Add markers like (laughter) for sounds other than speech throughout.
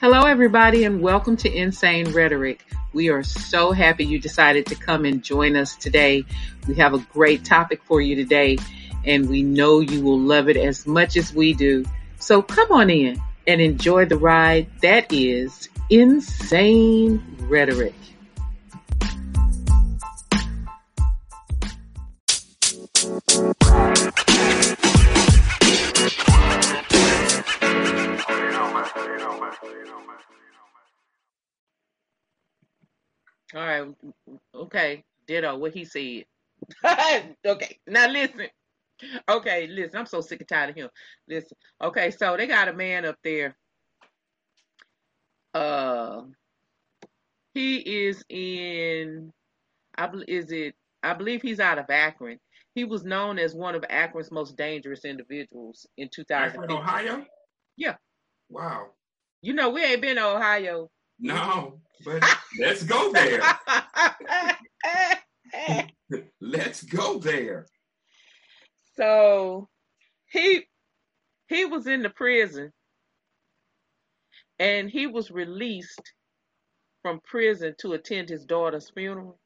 Hello, everybody, and welcome to Insane Rhetoric. We are so happy you decided to come and join us today. We have a great topic for you today, and we know you will love it as much as we do. So come on in and enjoy the ride that is Insane Rhetoric. All right. Okay. Ditto. What he said. (laughs) okay. Now listen. Okay. Listen. I'm so sick and tired of him. Listen. Okay. So they got a man up there. Uh, he is in. I is it. I believe he's out of Akron. He was known as one of Akron's most dangerous individuals in Akron, Ohio? Yeah. Wow. You know, we ain't been to Ohio. No, but let's go there. (laughs) Let's go there. so he he was in the prison and he was released from prison to attend his daughter's funeral.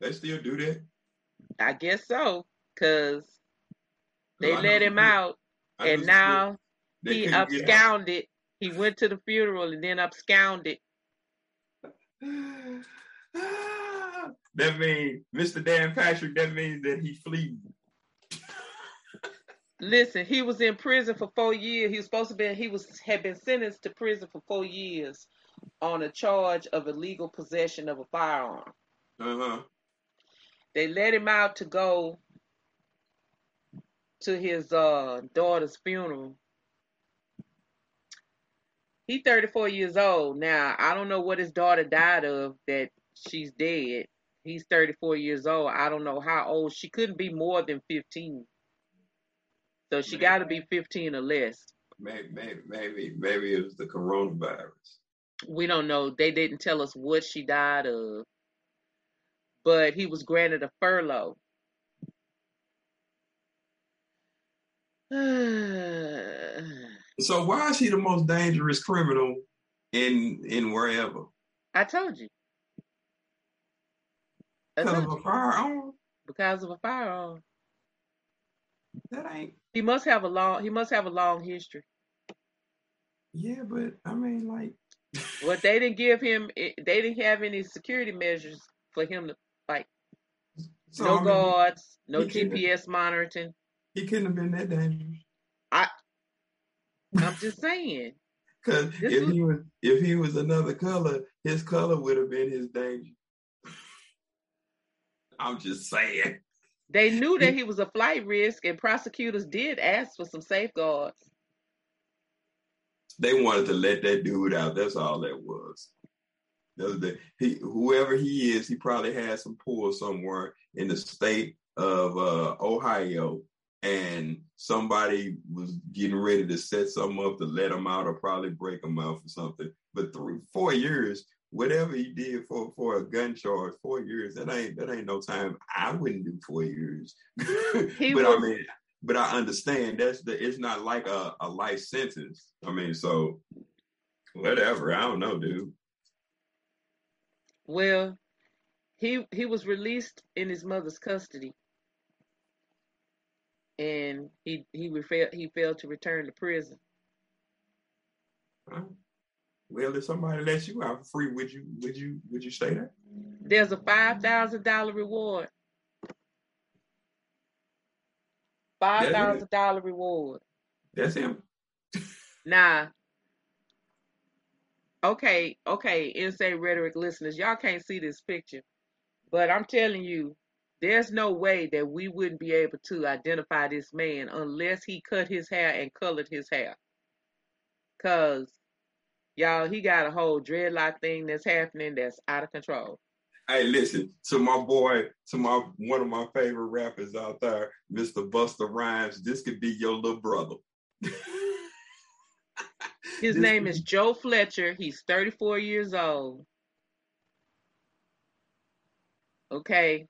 They still do that. I guess so, cause they let him out and now he couldn't get out. absconded. He went to the funeral and then absconded. (sighs) that means, Mr. Dan Patrick, that means that he flee. Listen, he was in prison for four years. He was supposed to be he was had been sentenced to prison for four years on a charge of illegal possession of a firearm. Uh-huh. They let him out to go to his uh, daughter's funeral. He 34 years old. Now, I don't know what his daughter died of that she's dead. He's 34 years old. I don't know how old. She couldn't be more than 15. So she got to be 15 or less. Maybe, maybe, maybe, maybe it was the coronavirus. We don't know. They didn't tell us what she died of. But he was granted a furlough. So why is he the most dangerous criminal in in wherever? I told you. I Because told of you. a firearm? Because of a firearm. That ain't. He must have a long he must have a long history. Yeah, but I mean, like, (laughs) What they didn't give him eh, they didn't have any security measures for him to like so no I mean, guards, no GPS monitoring. he couldn't have been that dangerous. I'm just saying. Because if was- he was if he was another color, his color would have been his danger. I'm just saying. They knew that he was a flight risk and prosecutors did ask for some safeguards. They wanted to let that dude out. That's all that was. That was the, he, whoever he is, he probably had some pool somewhere in the state of uh, Ohio, and somebody was getting ready to set something up to let him out or probably break him out for something. But three, four years, whatever he did for for a gun charge, four years, that ain't that ain't no time. I wouldn't do four years. (laughs) But was- I mean, but I understand that's the it's not like a, a life sentence. I mean, so whatever. I don't know, dude. Well, he he was released in his mother's custody, and he he failed he failed to return to prison. Well, if somebody lets you out free, would you would you would you stay there? There's a five thousand dollar reward. Five thousand dollar reward. That's him. nah. okay, okay, insane rhetoric listeners, y'all can't see this picture, but I'm telling you, there's no way that we wouldn't be able to identify this man unless he cut his hair and colored his hair. Cause y'all, he got a whole dreadlock thing that's happening that's out of control. Hey, listen to my boy, to my one of my favorite rappers out there, Mr. Busta Rhymes. This could be your little brother. (laughs) His This name is Joe Fletcher. He's 34 years old. Okay.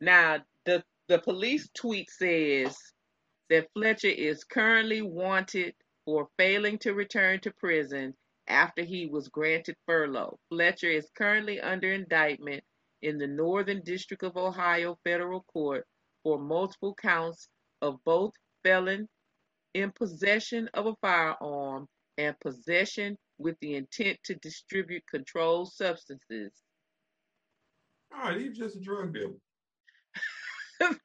Now, the the police tweet says that Fletcher is currently wanted for failing to return to prison after he was granted furlough. Fletcher is currently under indictment in the Northern District of Ohio Federal Court for multiple counts of both felon in possession of a firearm and possession with the intent to distribute controlled substances. All right, he's just a drug dealer. But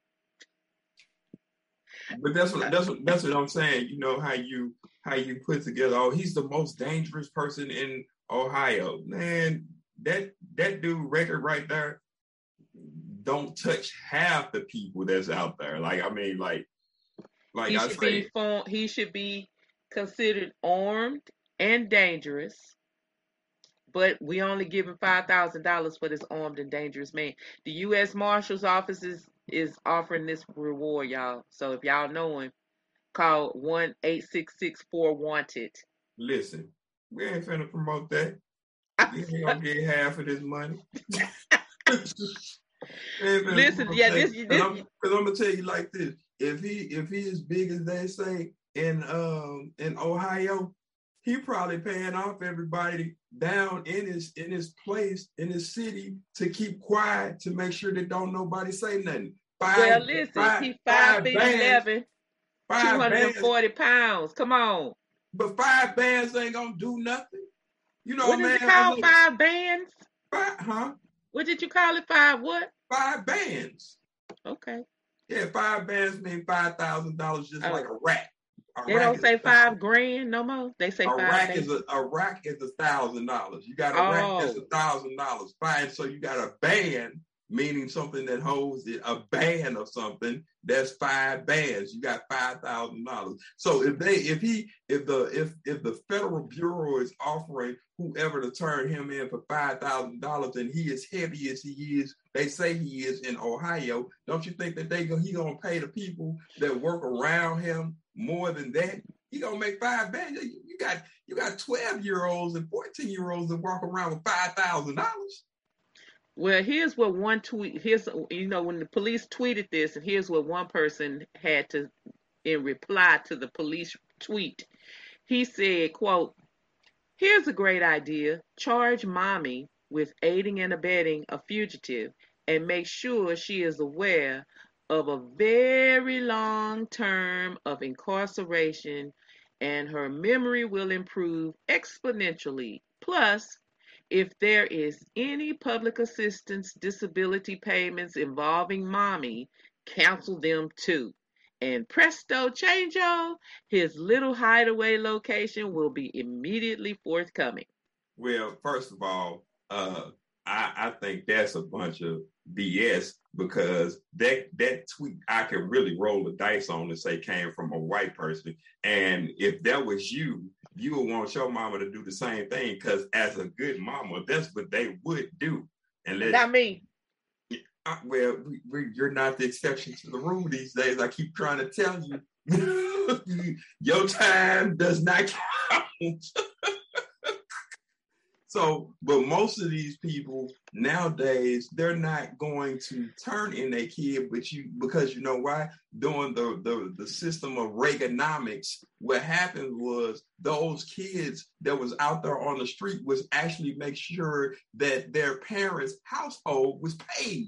that's what that's what that's what I'm saying. You know how you how you put together. Oh, he's the most dangerous person in Ohio. Man, that that dude record right there don't touch half the people that's out there. Like I mean, like like he I should say, be he should be considered armed and dangerous. But we only give him five thousand dollars for this armed and dangerous man. The U.S. Marshal's Office is, is offering this reward, y'all. So if y'all know him, call one eight six six four wanted. listen, we ain't finna promote that. (laughs) We ain't gonna get half of this money. (laughs) Listen, yeah, this- because this- I'm, I'm gonna tell you like this: if he if he as big as they say in um in Ohio, he probably paying off everybody down in his in his place in his city to keep quiet to make sure that don't nobody say nothing. Five, Well, listen, five- he five feet bands- eleven, two five hundred and bands, pounds. Come on, but five bands ain't gonna do nothing. You know, what man. did you I call five bands? five- huh? What did you call it? Five what? Five bands. Okay, Yeah, five bands mean five thousand dollars, just Oh. like a rack. They don't say five grand no more. They say A five. rack is a, a rack is a thousand dollars. You got a rack oh. that's a Oh. thousand dollars. Fine. So you got a band, meaning something that holds it, a band of something that's five bands. You got five thousand dollars. So if they if he if the if if the federal bureau is offering whoever to turn him in for five thousand dollars and he is heavy as he is, they say he is in Ohio. Don't you think that they go he gonna pay the people that work around him more than that? You gonna make five bands. You you got you got twelve year olds and fourteen year olds that walk around with five thousand dollars. Well, here's what one tweet. Here's you know when the police tweeted this, and here's what one person had to in reply to the police tweet. He said, "quote Here's a great idea: charge mommy with aiding and abetting a fugitive, and make sure she is aware of a very long term of incarceration, and her memory will improve exponentially. Plus." If there is any public assistance disability payments involving mommy, cancel them too. And presto changeo, his little hideaway location will be immediately forthcoming. Well, first of all, uh, I, I think that's a bunch of BS because that that tweet I could really roll the dice on and say came from a white person. And if that was you, you would want your mama to do the same thing because as a good mama, that's what they would do. And let Not me. Uh, well, we, we, you're not the exception to the rule these days. I keep trying to tell you, (laughs) your time does not (laughs) count. So, but most of these people nowadays, they're not going to turn in their kid, but you because you know why? During the, the the system of Reaganomics, what happened was those kids that was out there on the street was actually make sure that their parents' household was paid.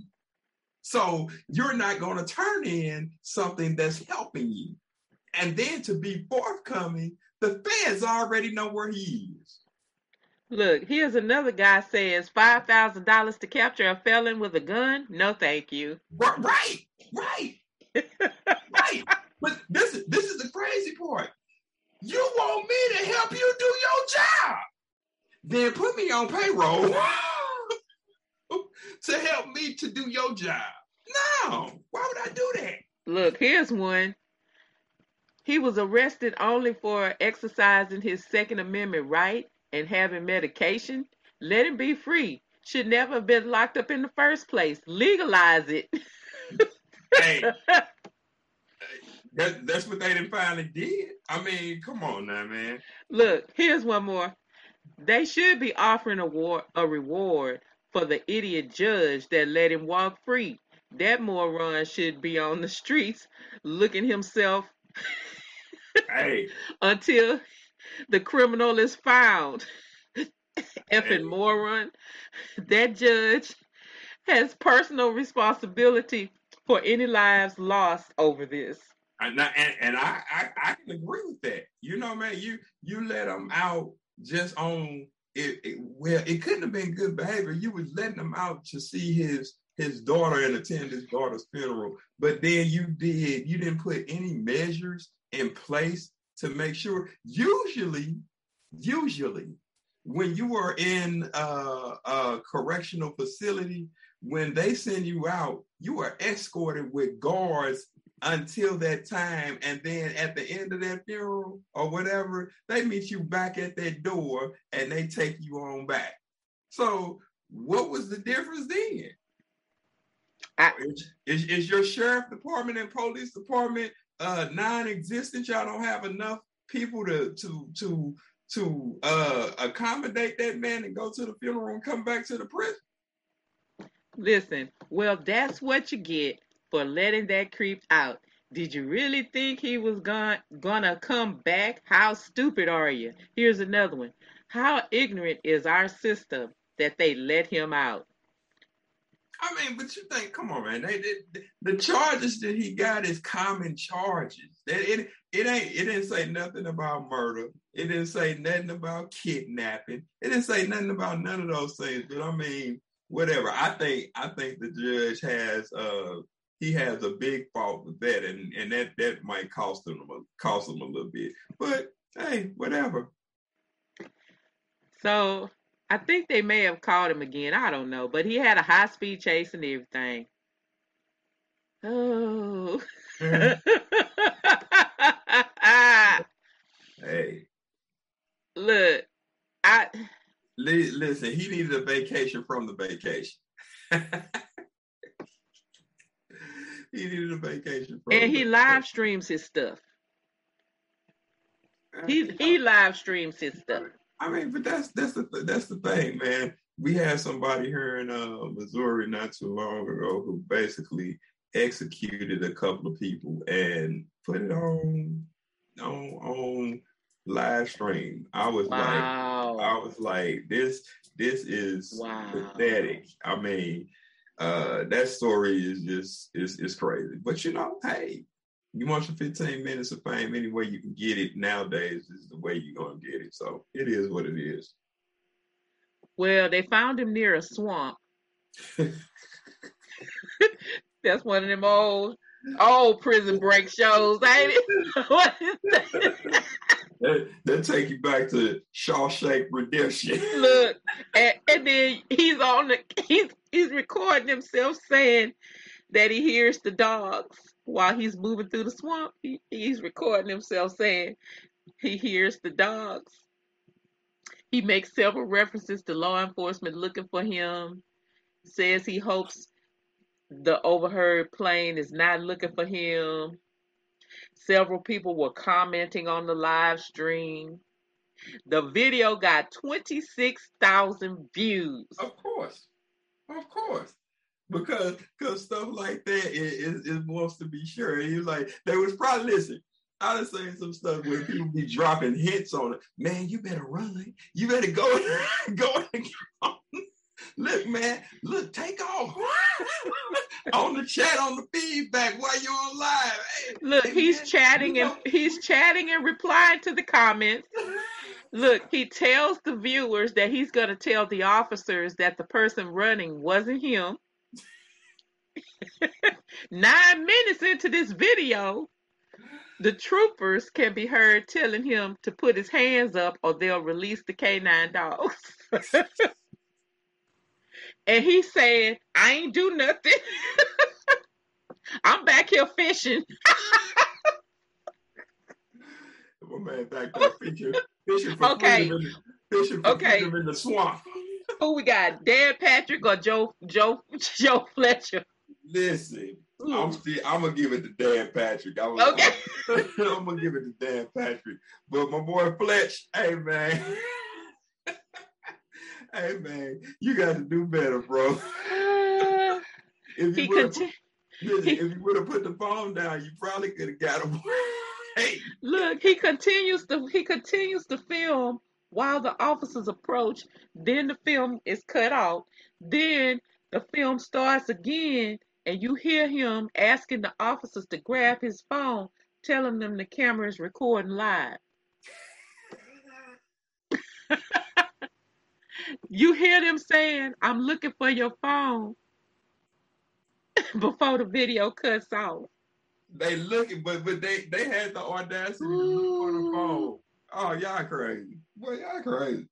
So you're not going to turn in something that's helping you. And then to be forthcoming, the feds already know where he is. Look, here's another guy says five thousand dollars to capture a felon with a gun. No, thank you. Right, right, right. But this is this is the crazy part. You want me to help you do your job? Then put me on payroll (laughs) to help me to do your job. No, why would I do that? Look, here's one. He was arrested only for exercising his Second Amendment right and having medication. Let him be free. Should never have been locked up in the first place. Legalize it. (laughs) Hey, (laughs) that, that's what they done finally did. I mean, come on now, man. Look, here's one more. They should be offering a, war- a reward for the idiot judge that let him walk free. That moron should be on the streets looking himself Hey, (laughs) until the criminal is found. (laughs) Effing moron. That judge has personal responsibility for any lives lost over this. and I, and, and I, I I can agree with that. You know, man, you you let them out just on it, it. Well, it couldn't have been good behavior. You was letting them out to see his his daughter and attend his daughter's funeral, but then you did you didn't put any measures in place to make sure. Usually, usually, when you are in a, a correctional facility, when they send you out, you are escorted with guards until that time. And then at the end of that funeral or whatever, they meet you back at that door and they take you on back. So, what was the difference then? I- is, is, is your sheriff department and police department uh, non-existent? Y'all don't have enough people to to to to uh, accommodate that man and go to the funeral and come back to the prison. Listen, well, that's what you get for letting that creep out. Did you really think he was gonna gonna come back? How stupid are you? Here's another one. How ignorant is our system that they let him out? I mean, but you think, come on, man. They, they, the charges that he got is common charges. It, it it ain't. It didn't say nothing about murder. It didn't say nothing about kidnapping. It didn't say nothing about none of those things. But I mean, whatever. I think I think the judge has uh he has a big fault with that, and and that that might cost him a, cost him a little bit. But hey, whatever. So I think they may have caught him again. I don't know, but he had a high speed chase and everything. Mm-hmm. Oh. hey, (laughs) Look, I listen. He needed a vacation from the vacation. (laughs) he needed a vacation from. and he vacation. live streams his stuff. He he live streams his stuff. I mean, but that's that's the that's the thing, man. We had somebody here in uh, Missouri not too long ago who basically executed a couple of people and put it on on on live stream. I was like, I was like, this this is Wow. pathetic. I mean, uh, that story is just is is crazy. But you know, hey, you want your 15 minutes of fame any way you can get it nowadays is the way you're gonna get it. So it is what it is. Well, they found him near a swamp. (laughs) That's one of them old old prison break shows, ain't it? (laughs) that take you back to Shawshank Redemption. (laughs) Look, and, and then he's on the he's he's recording himself saying that he hears the dogs while he's moving through the swamp. He, he's recording himself saying he hears the dogs. He makes several references to law enforcement looking for him. Says he hopes the overheard plane is not looking for him. Several people were commenting on the live stream. The video got 26,000 views. Of course, of course, because because stuff like that it, it, it wants to be sure. And he's like, they was probably listen. I done seen some stuff where people be dropping hints on it. Man, you better run. You better go (laughs) go. Look, man, look, take off (laughs) on the chat on the feedback while you're on live. Hey, Look, hey, he's man, chatting you and know- he's chatting and replying to the comments. Look, he tells the viewers that he's going to tell the officers that the person running wasn't him. (laughs) Nine minutes into this video, the troopers can be heard telling him to put his hands up or they'll release the canine dogs. (laughs) and he said, I ain't do nothing. (laughs) I'm back here fishing. My man back there fishing, fishing for Okay. freedom in the, fishing for Okay. freedom in the swamp. Who we got? Dan Patrick or Joe Joe Joe Fletcher? Listen, I'm hmm. still I'm gonna give it to Dan Patrick. I was, Okay. I'm, gonna (laughs) give it to Dan Patrick. But my boy Fletch, hey man. (laughs) hey man, you got to do better, bro. (laughs) If you would have conti- listen, he- if you would have put the phone down, you probably could have got him. hey, Look, he continues to he continues to film while the officers approach. Then the film is cut off. Then the film starts again, and you hear him asking the officers to grab his phone, telling them the camera is recording live. (laughs) You hear them saying, "I'm looking for your phone," (laughs) before the video cuts off. they looking, but but they they had the audacity to look for the phone. Oh, y'all crazy. Boy, y'all crazy.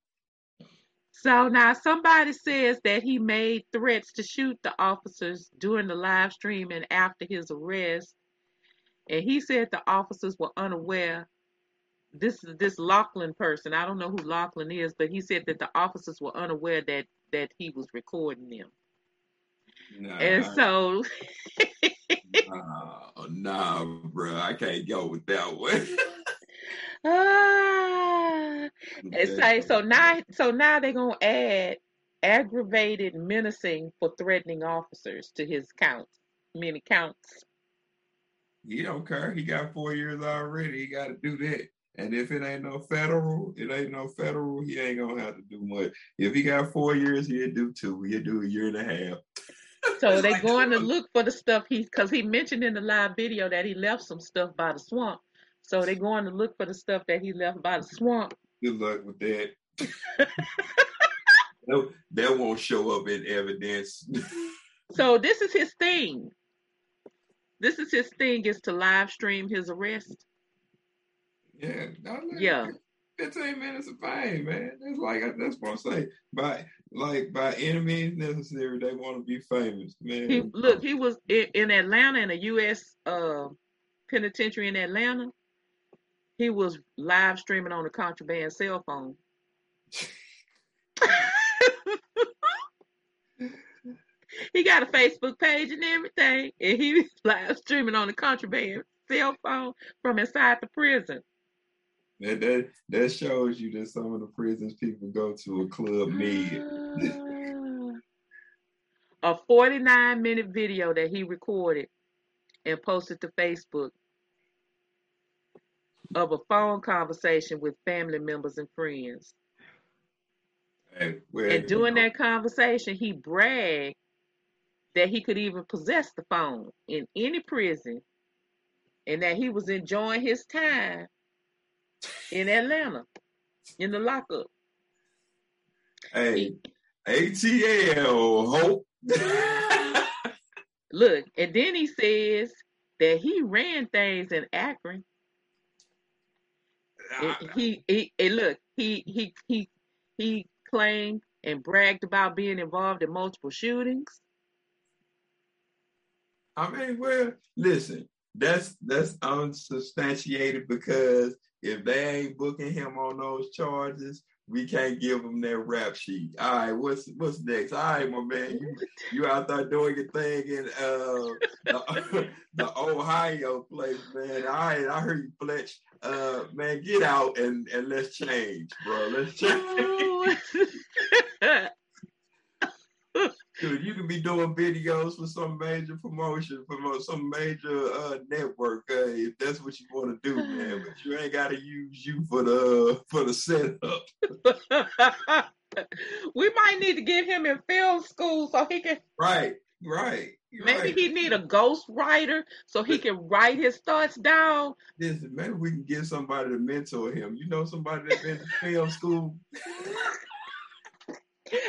So now somebody says that he made threats to shoot the officers during the live stream and after his arrest. And he said the officers were unaware. This is this Lachlan person. I don't know who Lachlan is, but he said that the officers were unaware that that he was recording them. Nah, And so (laughs) nah, nah, bro. I can't go with that one. (laughs) ah, and say so now so now they're gonna add aggravated menacing for threatening officers to his count, Many counts. He don't care. He got four years already. He got to do that. And if it ain't no federal, it ain't no federal. He ain't gonna have to do much. If he got four years, he'll do two. He'll do a year and a half. (laughs) So they (laughs) like, going to look for the stuff he because he mentioned in the live video that he left some stuff by the swamp. So they're going to look for the stuff that he left by the swamp. Good luck with that. (laughs) that. That won't show up in evidence. (laughs) So this is his thing. This is his thing is to live stream his arrest. yeah, now let it Yeah. 15 minutes of fame, man. That's like that's what I'm saying. By like by any means necessary, they want to be famous, man. He look, he was in, in Atlanta in a U.S. Uh, penitentiary in Atlanta. He was live streaming on a contraband cell phone. he got a Facebook page and everything, and he was (laughs) live streaming on a contraband cell phone from inside the prison. That, that that shows you that some of the prisons people go to a club mid. (sighs) a 49 minute video that he recorded and posted to Facebook of a phone conversation with family members and friends. Hey, And during that conversation, he bragged that he could even possess the phone in any prison and that he was enjoying his time in Atlanta in the lockup. hey, ATL hope. (laughs) Look, and then he says that he ran things in Akron. He, he, and look, he, he, he, he claimed and bragged about being involved in multiple shootings. I mean, well, listen, that's that's unsubstantiated because if they ain't booking him on those charges, we can't give them that rap sheet. All right, what's what's next? All right, my man, you you out there doing your thing in uh the, (laughs) the Ohio place, man. All right, I heard you, Fletch. Uh, man, get out and and let's change, bro. Let's change. (laughs) Dude, you can be doing videos for some major promotion, for some major uh, network, uh, if that's what you want to do, man. But you ain't got to use you for the for the setup. (laughs) we might need to get him in film school so he can Right, right. maybe right. he need a ghost writer so he can write his thoughts down. Listen, maybe we can get somebody to mentor him. You know somebody that's been to film school. (laughs)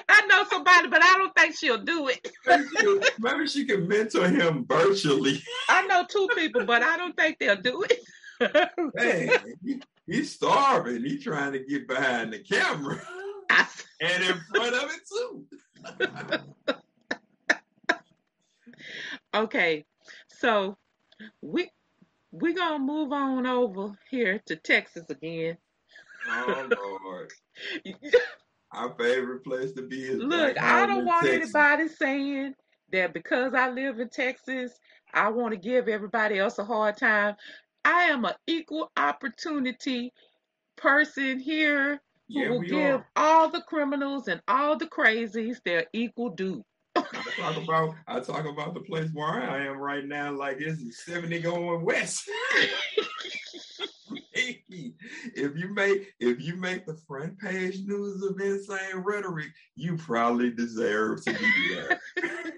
I know somebody, but I don't think she'll do it. Maybe she, maybe she can mentor him virtually. I know two people, but I don't think they'll do it. (laughs) Hey, he, he's starving. He's trying to get behind the camera I, and in front of it too. (laughs) okay, so we we gonna move on over here to Texas again. Oh Lord. (laughs) Our favorite place to be is Look, I don't want Texas. anybody saying that because I live in Texas, I want to give everybody else a hard time. I am an equal opportunity person here who Yeah, will give are. all the criminals and all the crazies their equal due. I talk about I talk about the place where I am right now, like it's 70 going west. (laughs) (laughs) if you make if you make the front page news of insane rhetoric, you probably deserve to be there.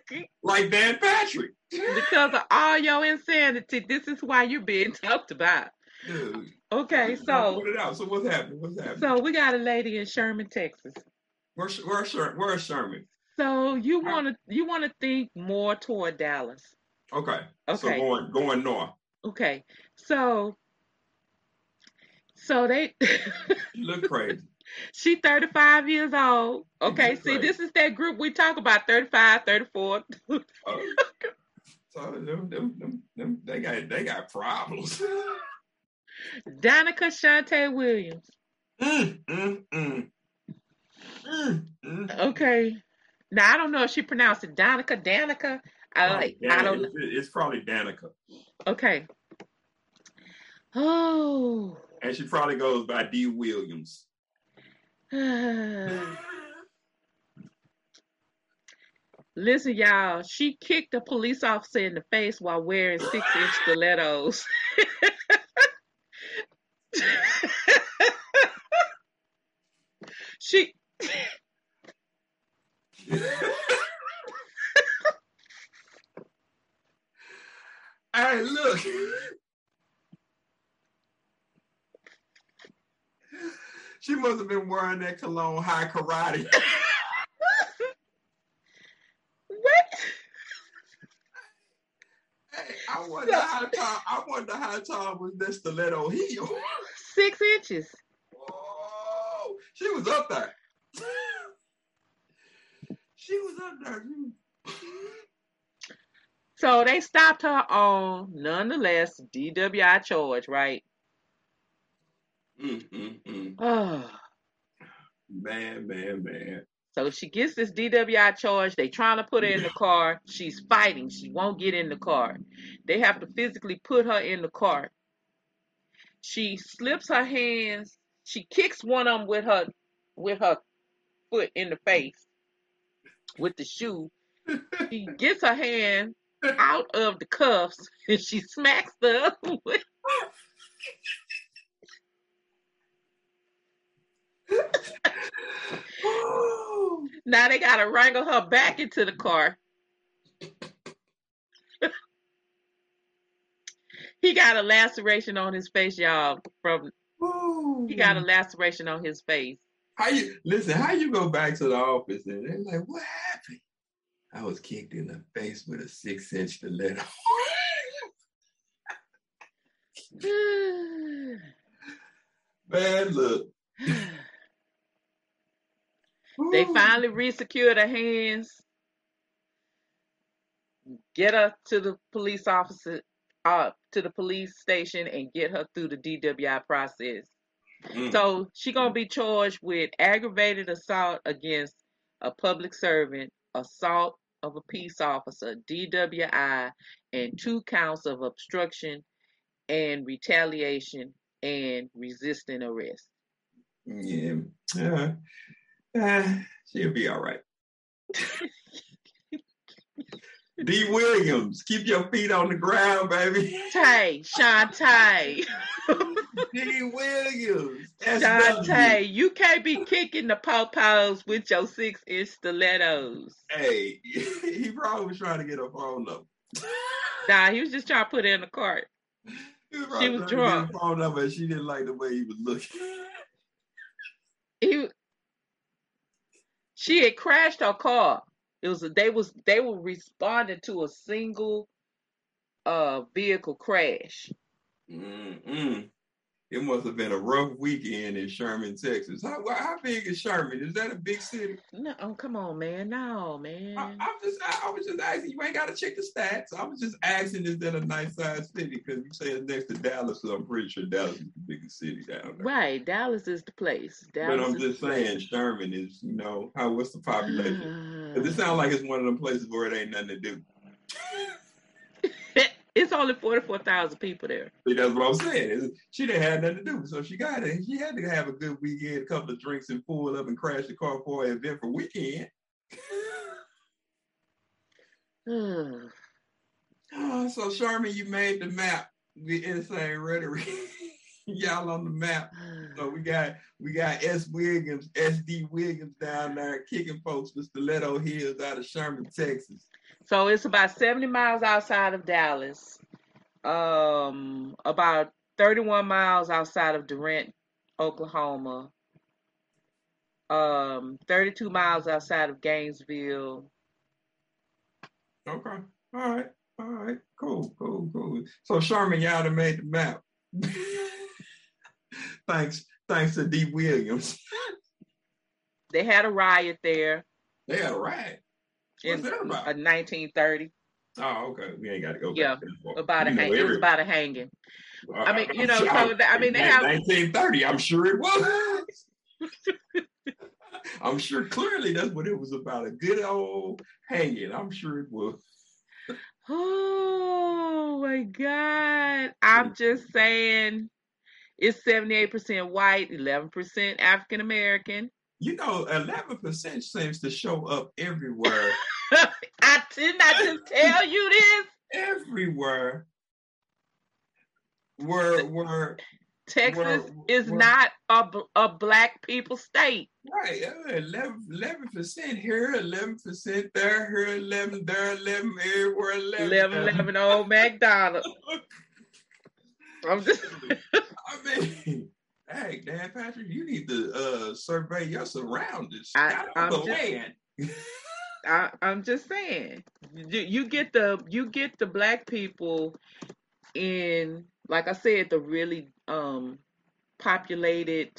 (laughs) like Dan Patrick. because of all your insanity, this is why you're being talked about. Dude, Okay, so put it out. So what's happening? What's happening? so we got a lady in Sherman, Texas. where's where's Sher- where's Sherman? So you want to you want to think more toward Dallas. Okay. Okay. So going going north. Okay. So so they look crazy. (laughs) she 35 years old. Okay, see right. this is that group we talk about 35, 34. Oh. (laughs) so them, them, them, they got they got problems. (laughs) Danica Shante Williams. mm, mm, mm. Mm, mm. Okay. Now I don't know if she pronounced it Danica, Danica. I like Oh, I don't It's, it's probably Danica. okay. Oh And she probably goes by D. Williams. (sighs) Listen, y'all, she kicked a police officer in the face while wearing six inch stilettos. she hey, look. She must have been wearing that cologne Hai Karate. (laughs) what? Hey, I wonder how tall. I wonder how tall was that stiletto heel. Six inches. Oh, she was up there. (laughs) she was up there. So they stopped her on nonetheless DWI charge, right? Mm, mm, mm. Oh. (sighs) Man, man, man. So she gets this DWI charge. They trying to put her in the car. She's fighting. She won't get in the car. They have to physically put her in the car. She slips her hands. She kicks one of them with her with her foot in the face with the shoe. She (laughs) gets her hand out of the cuffs and she smacks the other one. (laughs) Now they gotta wrangle her back into the car. (laughs) he got a laceration on his face, y'all. From he got a laceration on his face. How you listen? How you go back to the office and they're like, "What happened?" I was kicked in the face with a six-inch stiletto. (laughs) Man, look. (laughs) they finally resecured her hands, get her to the police officer, uh, to the police station, and get her through the DWI process. Mm. So she gonna be charged with aggravated assault against a public servant, assault of a peace officer, DWI, and two counts of obstruction and retaliation and resisting arrest. Yeah. Uh, (sighs) she'll be all right. D. Williams, keep your feet on the ground, baby. Tay, Shantae, (laughs) D. Williams. Shantae, you can't be kicking the popos with your six inch stilettos. Hey, (laughs) he probably was trying to get a phone number. (laughs) Nah, he was just trying to put her in the cart. He was probably was trying to drunk. phone number and she didn't like the way he was looking. He, she had crashed her car. It was they was they were responding to a single uh vehicle crash. Mm-mm. It must have been a rough weekend in Sherman, Texas. How, how big is Sherman? Is that a big city? No, oh, come on, man. No, man. I'm just, I, I was just asking. You ain't got to check the stats. I was just asking, is that a nice sized city? Because you say it's next to Dallas, so I'm pretty sure Dallas is the biggest city down there. Right, Dallas is the place. Dallas but I'm just the place. saying, Sherman is, you know, how what's the population? Because it Uh, sounds like it's one of them places where it ain't nothing to do. (laughs) it's only forty four thousand people there. See, that's what I'm saying. She didn't have nothing to do, so she got it. She had to have a good weekend, a couple of drinks, and pull up and crash the car for an event for weekend. Oh, (sighs) (sighs) so Sherman, you made the map. The insane rhetoric. (laughs) y'all on the map. So we got we got S. Williams, S.D. Williams down there kicking folks with Stiletto Hills out of Sherman, Texas. So it's about 70 miles outside of Dallas, um, about 31 miles outside of Durant, Oklahoma, um, 32 miles outside of Gainesville. Okay. All right. All right. Cool. Cool. Cool. So Sherman, y'all done made the map. (laughs) thanks. Thanks to D. Williams. They had a riot there They had a riot. In uh, 1930. Oh, okay. We ain't got to go. Yeah. About a You know hang- it was about a hanging. I mean, you I'm know, sure- so that- I mean, they have- 1930. I'm sure it was. (laughs) I'm sure clearly that's what it was about. A good old hanging. I'm sure it was. Oh my God. I'm just saying it's 78% white, 11% African American. You know, 11% seems to show up everywhere. (laughs) I did not just tell you this. everywhere. Where, where, Texas Well, is well- not a, a black people state. right, 11 percent here, eleven percent there, here eleven, there eleven, everywhere eleven. 11 11 old (laughs) McDonald. (laughs) I'm just I mean, hey, Dan Patrick, you need to uh, survey your surroundings. I, I'm of the just- land. (laughs) I, I'm just saying, you, you get the you get the black people in, like I said, the really um populated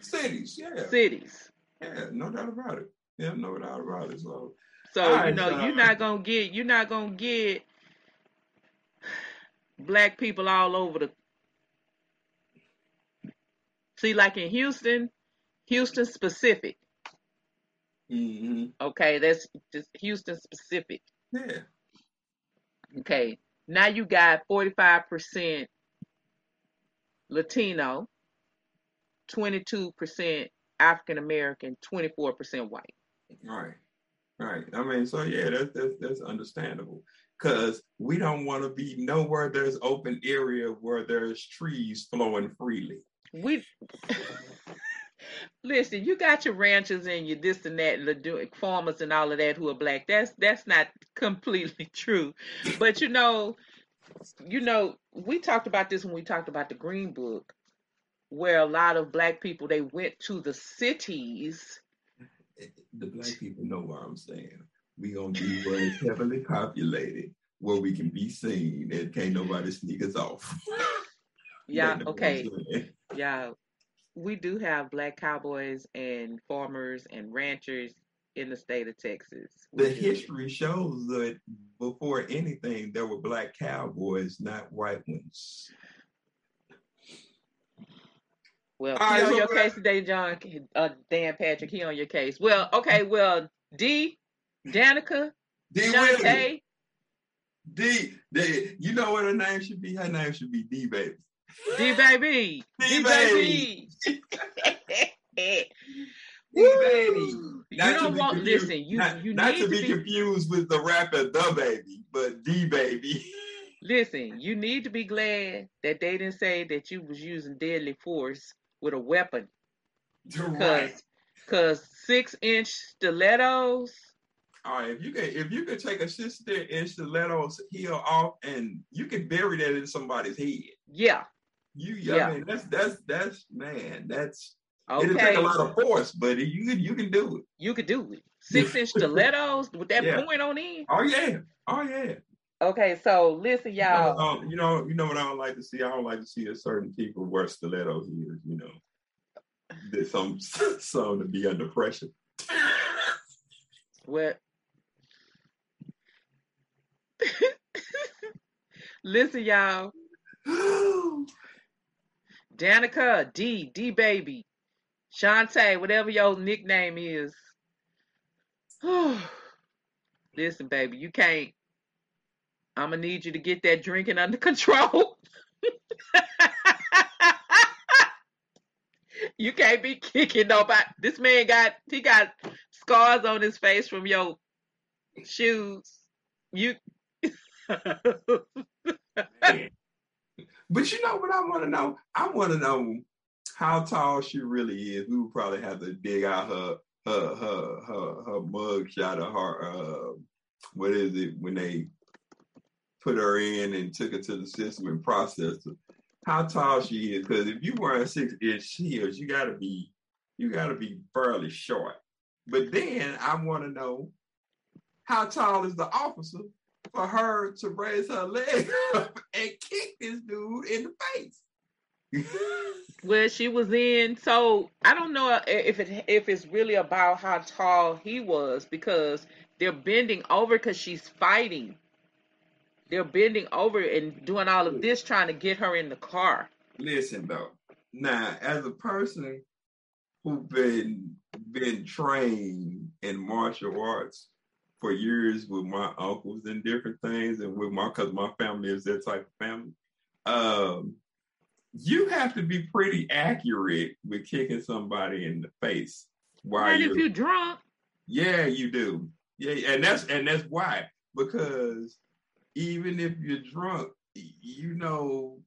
Cities, yeah, cities. yeah, no doubt about it. Yeah, no doubt about it. So, So All you know so- you're not gonna get you're not gonna get (sighs) black people all over the. See, like in Houston, Houston specific. hmm Okay, that's just Houston specific. yeah, Okay, now you got 45% Latino, 22% African American, 24% white. right, right. I mean, so yeah, that's that's, that's understandable because we don't want to be nowhere there's open area where there's trees flowing freely. We listen. You got your ranchers and your this and that, farmers and all of that who are black. That's that's not completely (laughs) true, but you know, you know, we talked about this when we talked about the Green Book, where a lot of black people they went to the cities. the black people know what I'm saying. We gonna be where it's heavily populated, where we can be seen and can't nobody sneak us off. (laughs) Yeah, They know what I'm okay, saying. (laughs) yeah, we do have black cowboys and farmers and ranchers in the state of Texas. The do. history shows that before anything, there were black cowboys, not white ones. Well, All he right, on so your case today, John. Uh, Dan Patrick, he on your case. Well, okay, well, D, Danica, D. Williams. Shantae, D. D. You know what her name should be? Her name should be D. Baby. D baby, D baby. D. Baby. (laughs) You don't want confused- listen. You not, you not need to be, confused with the rapper DaBaby, but D Baby. listen. You need to be glad that they didn't say that you was using deadly force with a weapon, (laughs) right. cause six inch stilettos. All right, if you can if you can take a six inch stiletto's heel off and you can bury that in somebody's head. Yeah. You Yeah. I mean that's that's that's man, that's it'll Okay. take a lot of force, but you can you can do it. You could do it. (laughs) Six inch stilettos with that Yeah. point on end. Oh yeah. Oh yeah. Okay, so listen, y'all. Um, you know, you know what I don't like to see? I don't like to see a certain people wear stiletto heels, you know. There's some (laughs) some to be under pressure. What? (laughs) listen, y'all. (gasps) Danica, D, D baby, Shantae, whatever your nickname is. (sighs) listen, baby, you can't. I'm gonna need you to get that drinking under (laughs) control. you can't be kicking nobody. This man got he got scars on his face from your shoes. You (laughs) (laughs) But you know what I want to know? I want to know how tall she really is. We would probably have to dig out her her her her, her mug shot of her uh what is it when they put her in and took her to the system and processed her. How tall she is? Because if you wearing six inch heels, you gotta be you gotta be fairly short. But then I want to know how tall is the officer for her to raise her leg (laughs) up and kick this dude in the face. (laughs) well, she was in. So I don't know if it if it's really about how tall he was because they're bending over because she's fighting. They're bending over and doing all of this trying to get her in the car. Listen though, now as a person who's been been trained in martial arts for years with my uncles and different things, and with my because my family is that type of family. Um, you have to be pretty accurate with kicking somebody in the face. Why? if you're drunk. Yeah, you do. Yeah, and that's and that's why because even if you're drunk, you know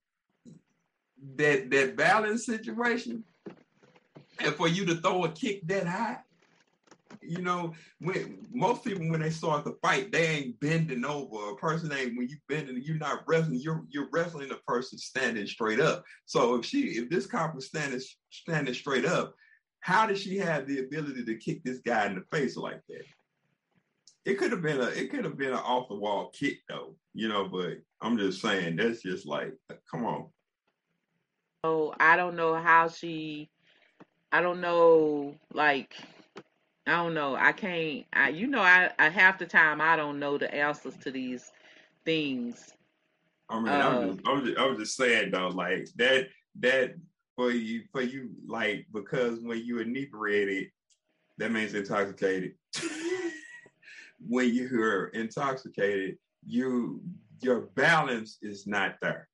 that that balance situation, and for you to throw a kick that high, you know, when most people when they start to fight, they ain't bending over. A person ain't when you bending, you're not wrestling. You're you're wrestling a person standing straight up. So if she if this cop was standing standing straight up, how did she have the ability to kick this guy in the face like that? It could have been a it could have been an off the wall kick though, you know. But I'm just saying that's just like, come on. Oh, I don't know how she. I don't know, like I don't know. I can't. I, you know, I, I half the time I don't know the answers to these things. I mean, uh, I'm just, I'm just, I'm just saying though, like that, that for you, for you, like because when you are inebriated, that means intoxicated. (laughs) when you're intoxicated, you your balance is not there.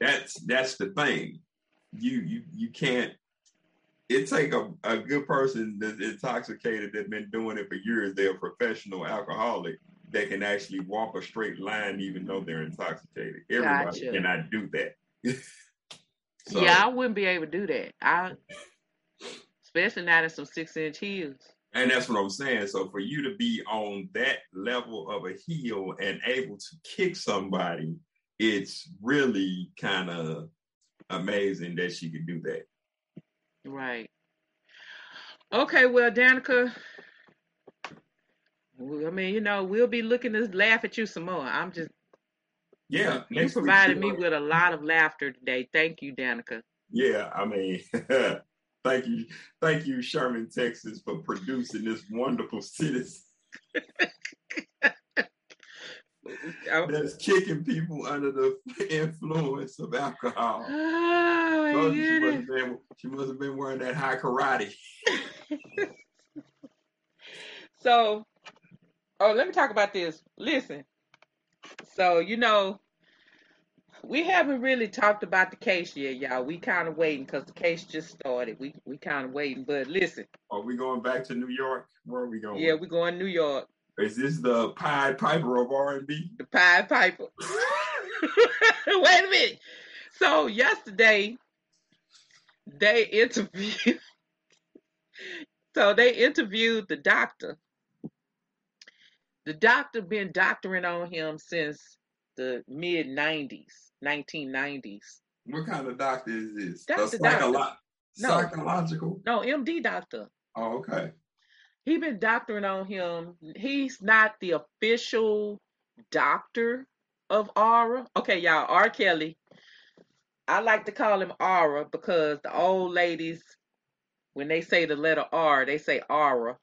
That's that's the thing. You you you can't it take a, a good person that's intoxicated that's been doing it for years. They're a professional alcoholic that can actually walk a straight line even though they're intoxicated. Everybody gotcha. cannot do that. (laughs) so, yeah, I wouldn't be able to do that. I especially not in some six inch heels. And that's what I'm saying. So for you to be on that level of a heel and able to kick somebody, it's really kind of amazing that she could do that. Right. Okay, well, Danica, I mean, you know, we'll be looking to laugh at you some more. I'm just, yeah, you provided me with a lot of laughter today. Thank you, Danica. Yeah, I mean, (laughs) thank you, thank you, Sherman, Texas, for producing this wonderful (laughs) citizen. (laughs) (laughs) that's kicking people under the (laughs) influence of alcohol. Oh, she, must been, she must have been wearing that Hai Karate. (laughs) so, oh, let me talk about this. Listen, so you know, we haven't really talked about the case yet, y'all. We kind of waiting because the case just started. We we kind of waiting, but listen. Are we going back to New York? Where are we going? Yeah, we're going New York. Is this the Pied Piper of R and B? The Pied Piper. (laughs) Wait a minute. So yesterday they interviewed. (laughs) so they interviewed the doctor. The doctor been doctoring on him since the mid '90s, 1990s. What kind of doctor is this? That's the psycholo- doctor. No, psychological. No, MD doctor. Oh, okay he been doctoring on him. He's not the official doctor of Aura. Okay, y'all, R. Kelly. I like to call him Aura because the old ladies, when they say the letter R, they say Aura.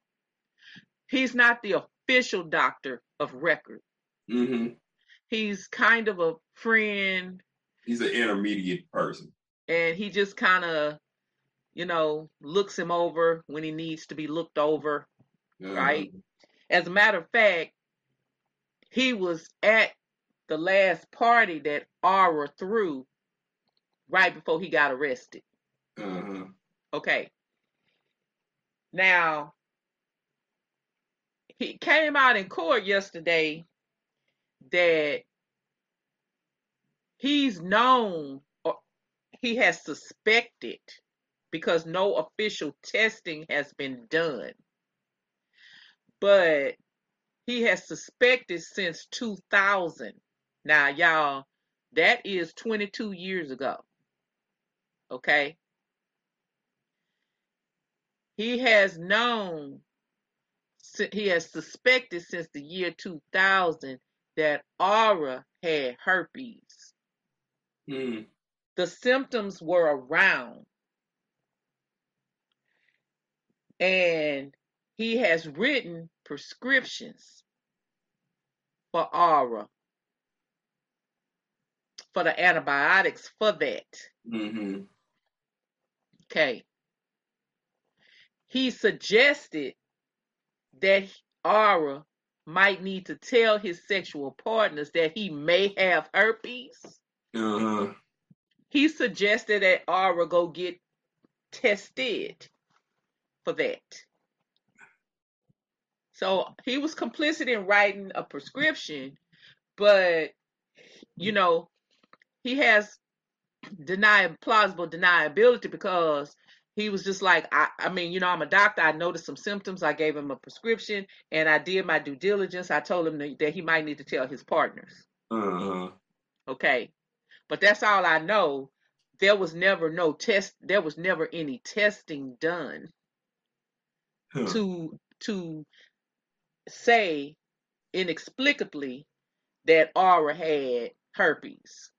He's not the official doctor of record. Mm-hmm. He's kind of a friend. He's an intermediate person. And he just kind of, you know, looks him over when he needs to be looked over right? As a matter of fact, he was at the last party that Aura threw right before he got arrested. Uh-huh. Okay. Now, he came out in court yesterday that he's known or he has suspected because no official testing has been done. But he has suspected since 2000. Now, y'all, that is 22 years ago. Okay? He has known, he has suspected since the year 2000 that Aura had herpes. Hmm. The symptoms were around. And he has written prescriptions for Aura, for the antibiotics for that. Mm-hmm. Okay. He suggested that Aura might need to tell his sexual partners that he may have herpes. Uh-huh. He suggested that Aura go get tested for that. So he was complicit in writing a prescription, but you know, he has denied plausible deniability because he was just like I, I mean you know i'm a doctor. I noticed some symptoms. I gave him a prescription and i did my due diligence. I told him that, that he might need to tell his partners. Uh-huh. okay. But that's all i know. There was never no test there was never any testing done Huh. to to say inexplicably that aura had herpes.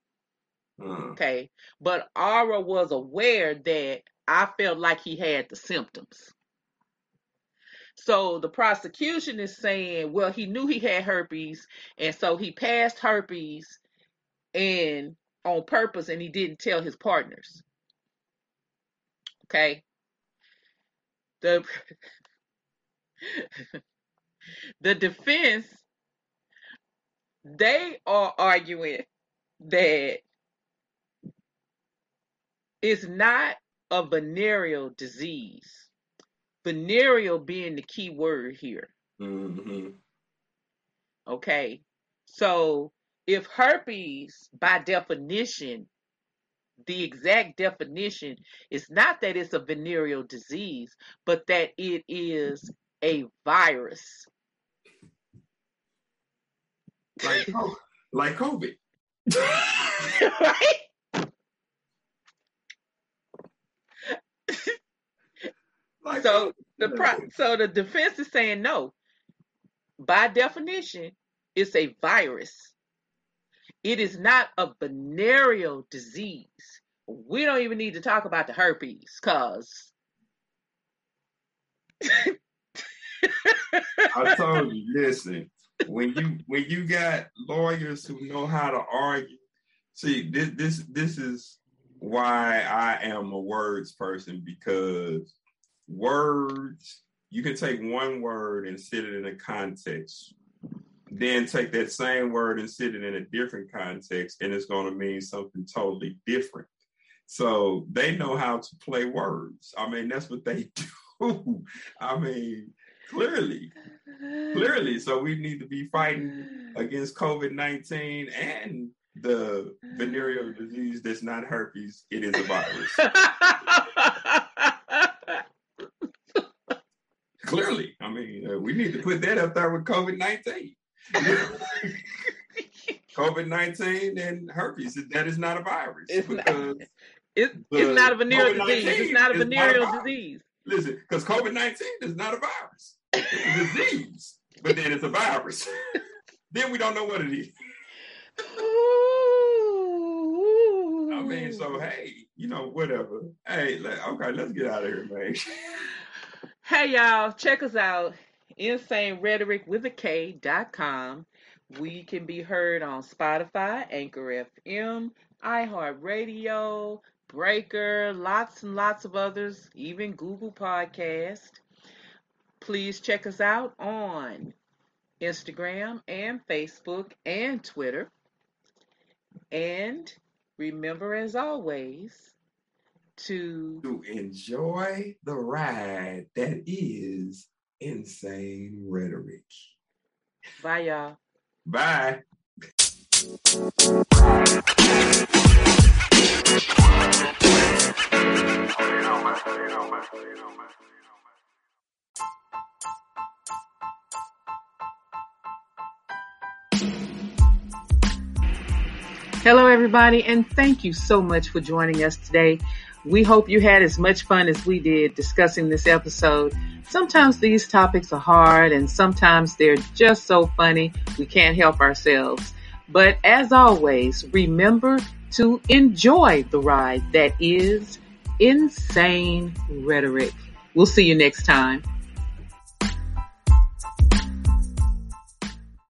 Uh-huh. okay? But aura was aware that i felt like he had the symptoms. So the prosecution is saying well he knew he had herpes and so he passed herpes and on purpose and he didn't tell his partners. Okay? The (laughs) (laughs) the defense they are arguing that it's not a venereal disease. Venereal being the key word here. Mm-hmm. Okay. So if herpes, by definition, the exact definition is not that it's a venereal disease, but that it is a virus. Like, (laughs) like COVID. right? Like So the pro- so the defense is saying no. By definition, it's a virus. It is not a venereal disease. We don't even need to talk about the herpes, cause I told you, listen, when you when you got lawyers who know how to argue, see this this this is why I am a words person because words you can take one word and sit it in a context, then take that same word and sit it in a different context, and it's going to mean something totally different. So they know how to play words. I mean, that's what they (laughs) do. I mean, clearly, clearly. So we need to be fighting (sighs) against COVID 19 and the venereal disease that's not herpes. It is a virus. (laughs) clearly. I mean, uh, we need to put that up there with COVID 19. (laughs) COVID 19 and herpes, that is not a virus. It's not- because, It's, it's not a venereal COVID-19 disease. It's not a is not a venereal disease. listen, because COVID 19 is not a virus, disease, but then it's a virus. (laughs) then we don't know what it is. I mean, so hey, you know, whatever. Hey, okay, let's get out of here, man. (laughs) Hey y'all, check us out. Insane Rhetoric with a K dot com. We can be heard on Spotify, Anchor FM, iHeartRadio, Breaker, lots and lots of others, even Google Podcast. Please check us out on Instagram and Facebook and Twitter. And remember, as always, to to enjoy the ride that is insane rhetoric. bye, y'all. Bye. Hello, everybody, and thank you so much for joining us today. We hope you had as much fun as we did discussing this episode. Sometimes these topics are hard and sometimes they're just so funny we can't help ourselves. But as always, remember to enjoy the ride that is insane rhetoric. We'll see you next time.